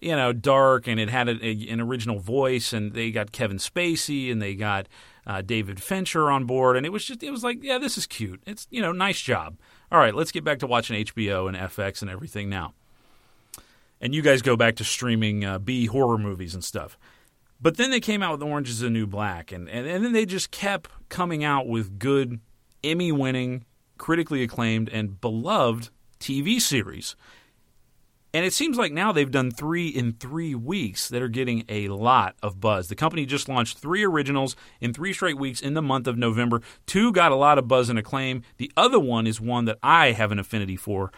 you know, dark and it had a, a, an original voice, and they got Kevin Spacey and they got uh, David Fincher on board, and it was just, it was like, yeah, this is cute. It's, you know, nice job. All right, let's get back to watching HBO and FX and everything now. And you guys go back to streaming uh, B horror movies and stuff. But then they came out with Orange is the New Black, and, and, and then they just kept coming out with good, Emmy winning, critically acclaimed, and beloved TV series. And it seems like now they've done three in three weeks that are getting a lot of buzz. The company just launched three originals in three straight weeks in the month of November. Two got a lot of buzz and acclaim. The other one is one that I have an affinity for.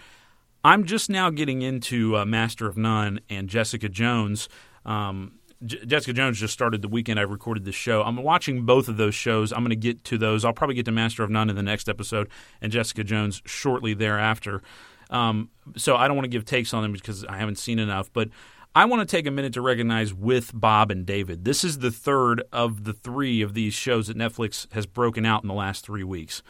I'm just now getting into uh, Master of None and Jessica Jones. Um, J- Jessica Jones just started the weekend I recorded this show. I'm watching both of those shows. I'm going to get to those. I'll probably get to Master of None in the next episode and Jessica Jones shortly thereafter. Um, so I don't want to give takes on them because I haven't seen enough. But I want to take a minute to recognize with Bob and David. This is the third of the three of these shows that Netflix has broken out in the last three weeks.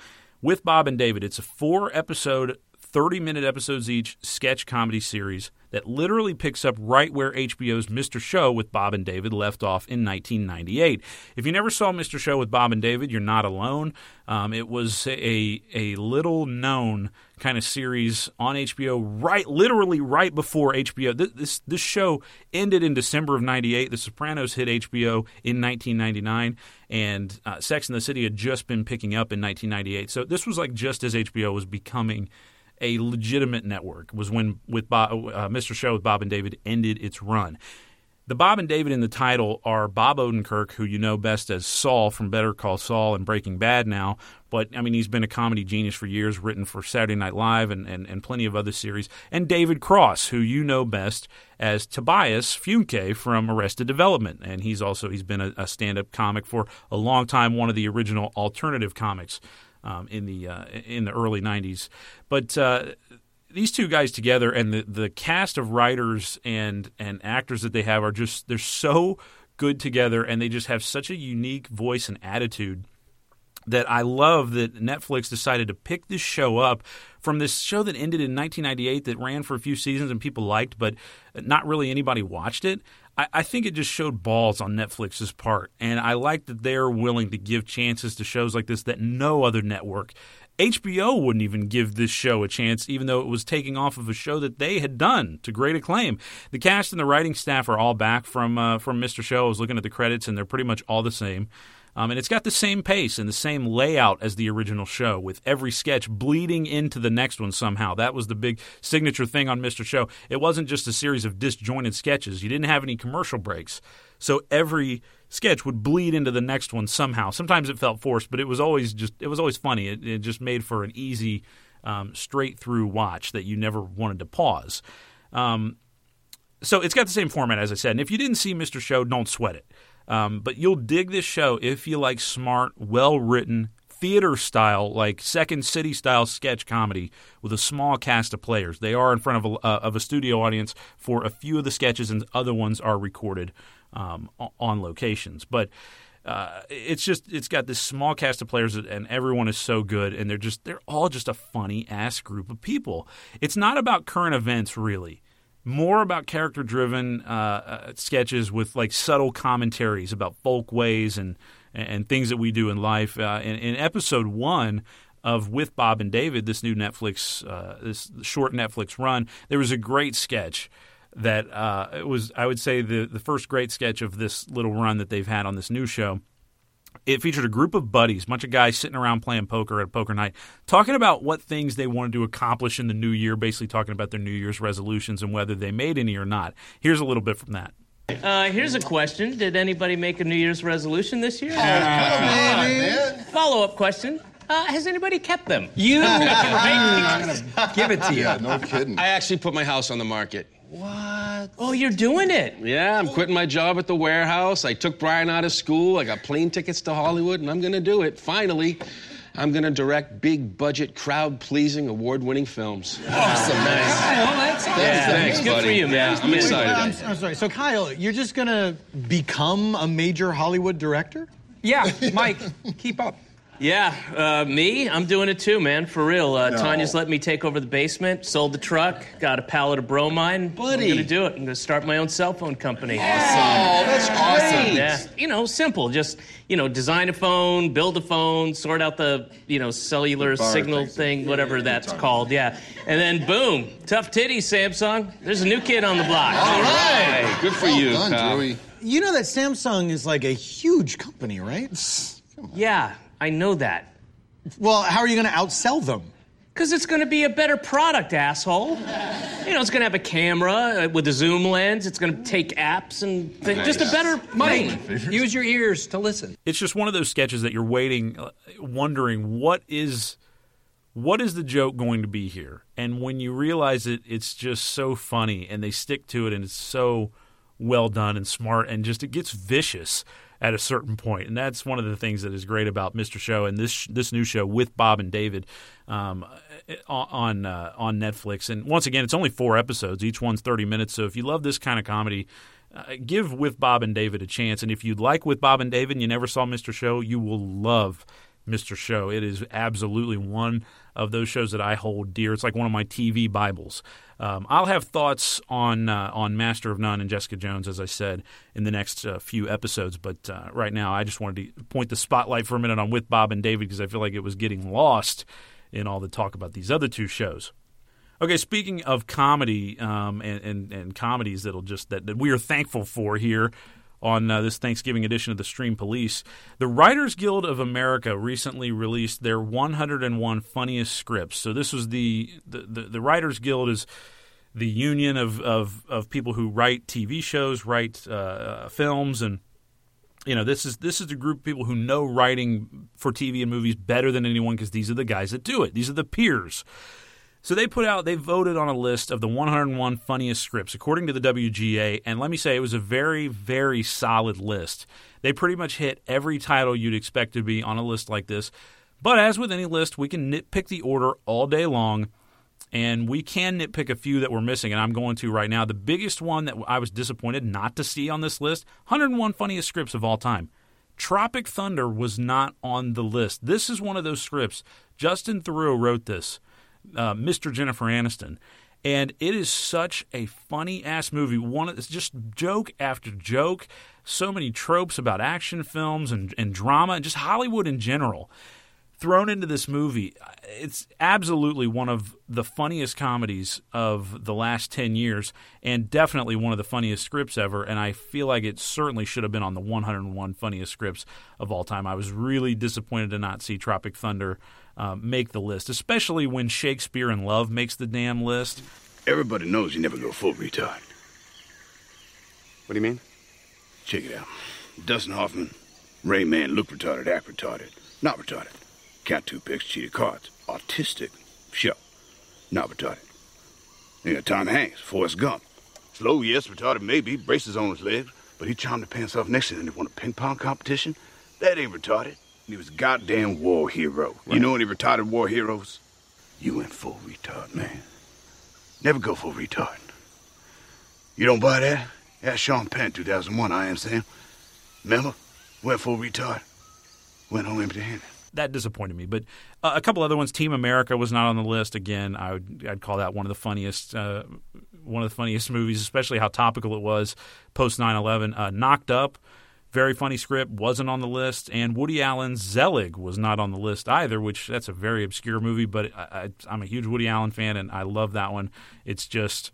With Bob and David, it's a four episode 30 minute episodes each sketch comedy series that literally picks up right where HBO's Mr. Show with Bob and David left off in 1998. If you never saw Mr. Show with Bob and David, you're not alone. Um, it was a, a little known kind of series on HBO, right, literally right before HBO. This, this, this show ended in December of 98. The Sopranos hit HBO in 1999, and uh, Sex and the City had just been picking up in 1998. So this was like just as HBO was becoming a legitimate network was when with Bob, uh, Mr. Show with Bob and David ended its run. The Bob and David in the title are Bob Odenkirk, who you know best as Saul from Better Call Saul and Breaking Bad now. But, I mean, he's been a comedy genius for years, written for Saturday Night Live and, and, and plenty of other series. And David Cross, who you know best as Tobias Funke from Arrested Development. And he's also he's been a, a stand-up comic for a long time, one of the original alternative comics um, in the uh, in the early '90s. But uh, these two guys together and the the cast of writers and and actors that they have are just they're so good together, and they just have such a unique voice and attitude that I love that Netflix decided to pick this show up from this show that ended in 1998 that ran for a few seasons and people liked, but not really anybody watched it. I, think it just showed balls on Netflix's part, and I like that they're willing to give chances to shows like this that no other network HBO wouldn't even give this show a chance, even though it was taking off of a show that they had done to great acclaim. The cast and the writing staff are all back from uh, from Mr. Show. I was looking at the credits, and they're pretty much all the same. Um, and it's got the same pace and the same layout as the original show, with every sketch bleeding into the next one somehow. That was the big signature thing on Mr. Show. It wasn't just a series of disjointed sketches, you didn't have any commercial breaks. So every sketch would bleed into the next one somehow. Sometimes it felt forced, but it was always just it was always funny. It, it just made for an easy, um, straight through watch that you never wanted to pause. Um, so it's got the same format as I said. And if you didn't see Mr. Show, don't sweat it. Um, but you'll dig this show if you like smart, well written, theater style, like Second City style sketch comedy with a small cast of players. They are in front of a, uh, of a studio audience for a few of the sketches, and other ones are recorded um, on locations. But uh, it's just it's got this small cast of players and everyone is so good and they're just they're all just a funny ass group of people. It's not about current events really more about character driven uh, uh, sketches with like subtle commentaries about folk ways and and things that we do in life. Uh, in, in, episode one of With Bob and David, this new Netflix, uh, this short Netflix run, there was a great sketch that uh, was I would say the the first great sketch of this little run that they've had on this new show. It featured a group of buddies, a bunch of guys sitting around playing poker at a poker night, talking about what things they wanted to accomplish in the new year, basically talking about their New Year's resolutions and whether they made any or not. Here's a little bit from that. Uh, here's a question. Did anybody make a New Year's resolution this year? Follow up question. Uh, has anybody kept them? You. I'm gonna give it to you. Yeah, no kidding. I actually put my house on the market. What? Oh, you're doing it. Yeah, I'm quitting my job at the warehouse. I took Brian out of school. I got plane tickets to Hollywood, and I'm gonna do it. Finally, I'm gonna direct big budget, crowd pleasing, award winning films. Awesome, nice. Kyle, that's Yeah, thanks, Good for you, man. Yeah, I'm excited. I'm, I'm sorry. So, Kyle, you're just going to become a major Hollywood director? Yeah, Mike, keep up. Yeah, uh, me, I'm doing it too, man. For real. Uh, No. Tanya's let me take over the basement, sold the truck, got a pallet of bromine. Buddy. I'm gonna do it. I'm gonna start my own cell phone company. Awesome. Oh, that's great. Yeah, you know, simple. Just you know, design a phone, build a phone, sort out the you know cellular signal things. thing, whatever that's called. Yeah, and then boom, tough titties, Samsung. There's a new kid on the block. All right. Good for you, done, Kyle. Joey. You know that Samsung is like a huge company, right? Yeah, I know that. Well, how are you going to outsell them? Because it's going to be a better product, asshole. You know, it's going to have a camera uh, with a zoom lens. It's going to take apps and things. Just a better Mike, thing. use your ears to listen. It's just one of those sketches that you're waiting, uh, wondering what is what is the joke going to be here, and when you realize it, it's just so funny, and they stick to it, and it's so well done and smart, and just it gets vicious at a certain point, and that's one of the things that is great about Mr. Show and this this new show with Bob and David um, on uh, on Netflix. And once again, it's only four episodes. Each one's thirty minutes. So if you love this kind of comedy, uh, give with Bob and David a chance. And if you like with Bob and David and you never saw Mr. Show, you will love Mr. Show. It is absolutely one of those shows that I hold dear. It's like one of my TV Bibles. Um, I'll have thoughts on uh, on Master of None and Jessica Jones, as I said, in the next uh, few episodes. But uh, right now, I just wanted to point the spotlight for a minute on With Bob and David because I feel like it was getting lost in all the talk about these other two shows. Okay, speaking of comedy um, and, and, and comedies that'll just that, that we are thankful for here on uh, this Thanksgiving edition of the Stream Police, the Writers Guild of America recently released their 101 funniest scripts. So this was the the, the, the Writers Guild is the union of, of, of people who write TV shows, write uh, uh, films, and you know this is this is the group of people who know writing for TV and movies better than anyone because these are the guys that do it. These are the peers. So they put out, they voted on a list of the 101 funniest scripts according to the WGA, and let me say it was a very, very solid list. They pretty much hit every title you'd expect to be on a list like this. But as with any list, we can nitpick the order all day long, and we can nitpick a few that we're missing, and I'm going to right now. The biggest one that I was disappointed not to see on this list 101 funniest scripts of all time. Tropic Thunder was not on the list. This is one of those scripts. Justin Theroux wrote this uh, Mr. Jennifer Aniston. And it is such a funny ass movie. One, it's just joke after joke. So many tropes about action films and, and drama and just Hollywood in general thrown into this movie. It's absolutely one of the funniest comedies of the last 10 years and definitely one of the funniest scripts ever. And I feel like it certainly should have been on the 101 funniest scripts of all time. I was really disappointed to not see Tropic Thunder uh, make the list, especially when Shakespeare in Love makes the damn list. Everybody knows you never go full retard. What do you mean? Check it out. Dustin Hoffman, Rain Man, look retarded, act retarded, not retarded. Count two picks, cheated cards. Autistic, sure, not retarded. You got Tom Hanks, Forrest Gump. Slow, yes, retarded maybe, braces on his legs, but he charmed the pants off next to him and won a ping pong competition. That ain't retarded. He was a goddamn war hero. You know any retarded war heroes? You went full retard, man. Never go full retard. You don't buy that? That's Sean Penn, 2001, I am Sam. Remember? Went full retard. Went home empty handed. that disappointed me. But uh, a couple other ones. Team America was not on the list. Again, I would I'd call that one of the funniest uh, one of the funniest movies, especially how topical it was post 9/11. Uh, Knocked Up, very funny script, wasn't on the list, and Woody Allen's Zelig was not on the list either. Which that's a very obscure movie, but I, I, I'm a huge Woody Allen fan, and I love that one. It's just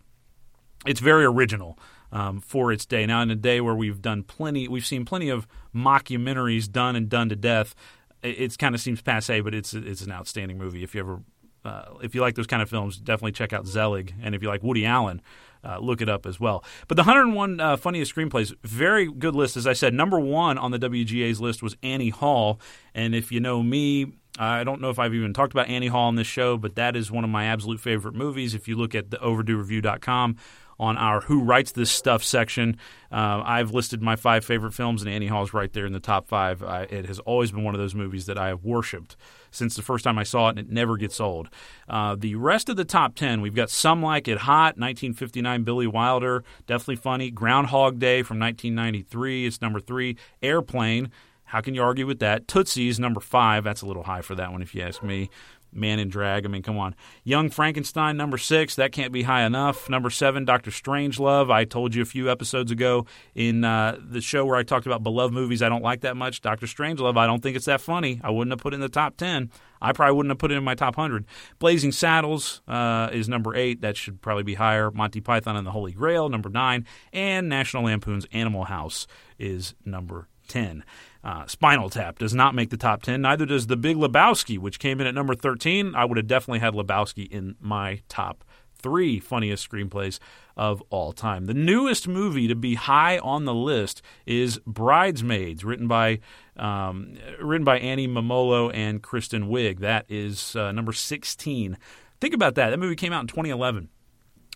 it's very original um, for its day. Now, in a day where we've done plenty, we've seen plenty of mockumentaries done and done to death. It, it's kind of seems passe, but it's it's an outstanding movie. If you ever uh, if you like those kind of films, definitely check out Zelig. And if you like Woody Allen, uh, look it up as well. But the 101 uh, funniest screenplays, very good list. As I said, number one on the WGA's list was Annie Hall. And if you know me, I don't know if I've even talked about Annie Hall on this show, but that is one of my absolute favorite movies. If you look at the overduereview.com, on our Who Writes This Stuff section. Uh, I've listed my five favorite films, and Annie Hall's right there in the top five. I, it has always been one of those movies that I have worshipped since the first time I saw it, and it never gets old. Uh, the rest of the top 10, we've got Some Like It Hot, 1959, Billy Wilder, definitely funny. Groundhog Day from 1993, it's number three. Airplane, how can you argue with that? Tootsie's number five. That's a little high for that one, if you ask me. Man in Drag. I mean, come on. Young Frankenstein, number six. That can't be high enough. Number seven, Doctor Strangelove. I told you a few episodes ago in uh, the show where I talked about beloved movies I don't like that much. Doctor Strangelove, I don't think it's that funny. I wouldn't have put it in the top 10. I probably wouldn't have put it in my top 100. Blazing Saddles uh, is number eight. That should probably be higher. Monty Python and the Holy Grail, number nine. And National Lampoon's Animal House is number 10. Uh, Spinal Tap does not make the top 10. Neither does The Big Lebowski, which came in at number 13. I would have definitely had Lebowski in my top three funniest screenplays of all time. The newest movie to be high on the list is Bridesmaids, written by um, written by Annie Mumolo and Kristen Wiig. That is uh, number 16. Think about that. That movie came out in 2011.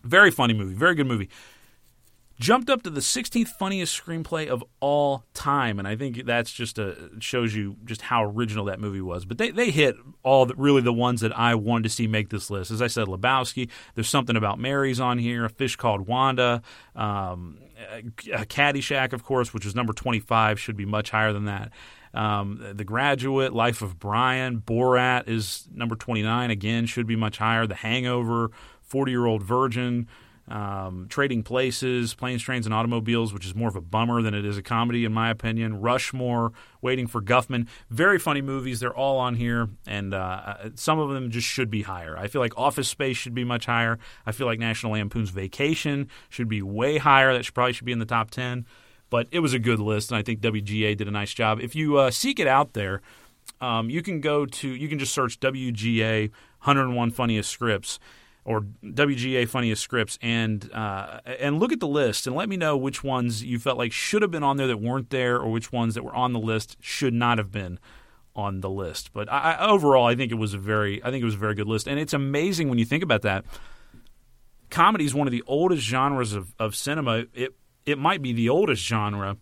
Very funny movie. Very good movie jumped up to the 16th funniest screenplay of all time, and I think that's just a shows you just how original that movie was. But they they hit all the, really the ones that I wanted to see make this list. As I said, Lebowski. There's something about Mary's on here. A fish called Wanda. Um, Caddyshack, of course, which was number 25, should be much higher than that. Um, the Graduate, Life of Brian, Borat is number 29. Again, should be much higher. The Hangover, 40 Year Old Virgin um, Trading Places, Planes, Trains, and Automobiles, which is more of a bummer than it is a comedy, in my opinion. Rushmore, Waiting for Guffman. Very funny movies. They're all on here, and uh, some of them just should be higher. I feel like Office Space should be much higher. I feel like National Lampoon's Vacation should be way higher. That should probably should be in the top 10. But it was a good list, and I think WGA did a nice job. If you uh, seek it out there, um, you can go to, you can just search WGA 101 Funniest Scripts or WGA funniest scripts and uh, and look at the list and let me know which ones you felt like should have been on there that weren't there or which ones that were on the list should not have been on the list. But I, I, overall, I think it was a very I think it was a very good list, and it's amazing when you think about that. Comedy is one of the oldest genres of, of cinema. It it might be the oldest genre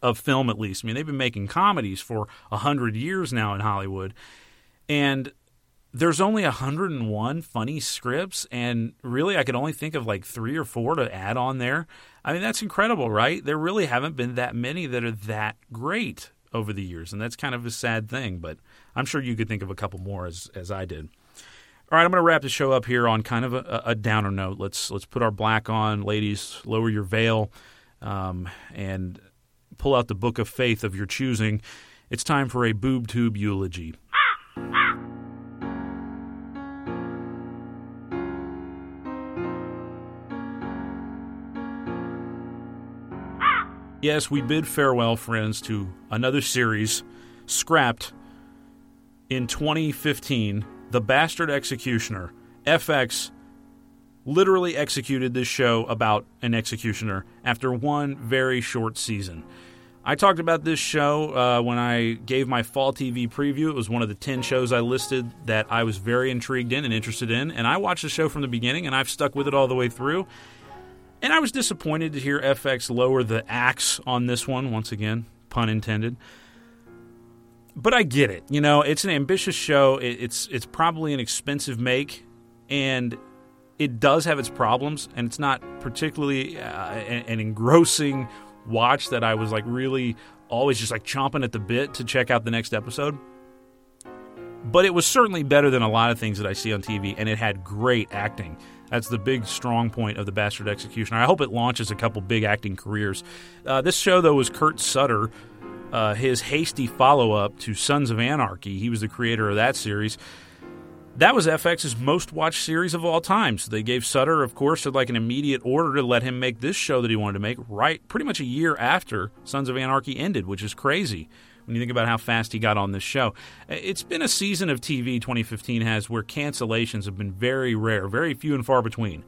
of film, at least. I mean, they've been making comedies for a hundred years now in Hollywood, and there's only 101 funny scripts and really I could only think of like 3 or 4 to add on there. I mean that's incredible, right? There really haven't been that many that are that great over the years and that's kind of a sad thing, but I'm sure you could think of a couple more as as I did. All right, I'm going to wrap the show up here on kind of a, a downer note. Let's let's put our black on, ladies. Lower your veil, um, and pull out the book of faith of your choosing. It's time for a boob tube eulogy. Yes, we bid farewell, friends, to another series scrapped in 2015. The Bastard Executioner. FX literally executed this show about an executioner after one very short season. I talked about this show uh, when I gave my fall TV preview. It was one of the 10 shows I listed that I was very intrigued in and interested in. And I watched the show from the beginning and I've stuck with it all the way through. And I was disappointed to hear FX lower the axe on this one, once again, pun intended. But I get it. You know, it's an ambitious show. It's it's probably an expensive make, and it does have its problems, and it's not particularly uh, an engrossing watch that I was like really always just like chomping at the bit to check out the next episode. But it was certainly better than a lot of things that I see on TV, and it had great acting. That's the big strong point of the Bastard Executioner. I hope it launches a couple big acting careers. Uh, this show, though, was Kurt Sutter. Uh, his hasty follow up to Sons of Anarchy. He was the creator of that series. That was FX's most watched series of all time. So they gave Sutter, of course, like an immediate order to let him make this show that he wanted to make right pretty much a year after Sons of Anarchy ended, which is crazy when you think about how fast he got on this show. It's been a season of TV 2015 has where cancellations have been very rare, very few and far between.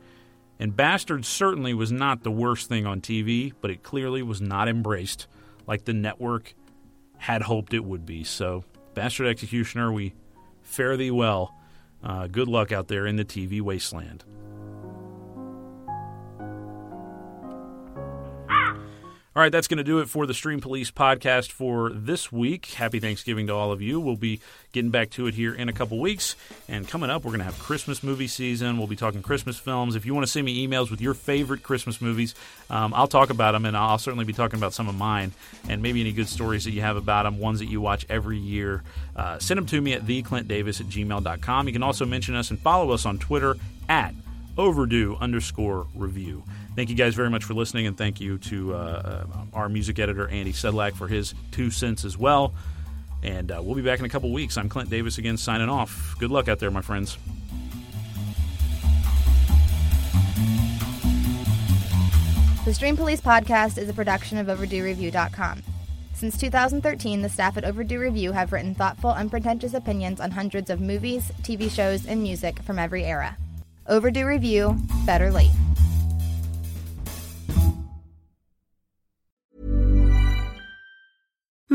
And Bastard certainly was not the worst thing on TV, but it clearly was not embraced like the network had hoped it would be. So, Bastard Executioner, we fare thee well. Uh, good luck out there in the TV wasteland. All right, that's going to do it for the Stream Police podcast for this week. Happy Thanksgiving to all of you. We'll be getting back to it here in a couple weeks. And coming up, we're going to have Christmas movie season. We'll be talking Christmas films. If you want to send me emails with your favorite Christmas movies, um, I'll talk about them, and I'll certainly be talking about some of mine and maybe any good stories that you have about them, ones that you watch every year. Uh, send them to me at theclintdavis at gmail.com. You can also mention us and follow us on Twitter at overdue underscore review. Thank you guys very much for listening, and thank you to uh, our music editor, Andy Sedlak, for his two cents as well. And uh, we'll be back in a couple weeks. I'm Clint Davis again, signing off. Good luck out there, my friends. The Stream Police podcast is a production of OverdueReview.com. Since 2013, the staff at Overdue Review have written thoughtful, unpretentious opinions on hundreds of movies, TV shows, and music from every era. Overdue Review, better late.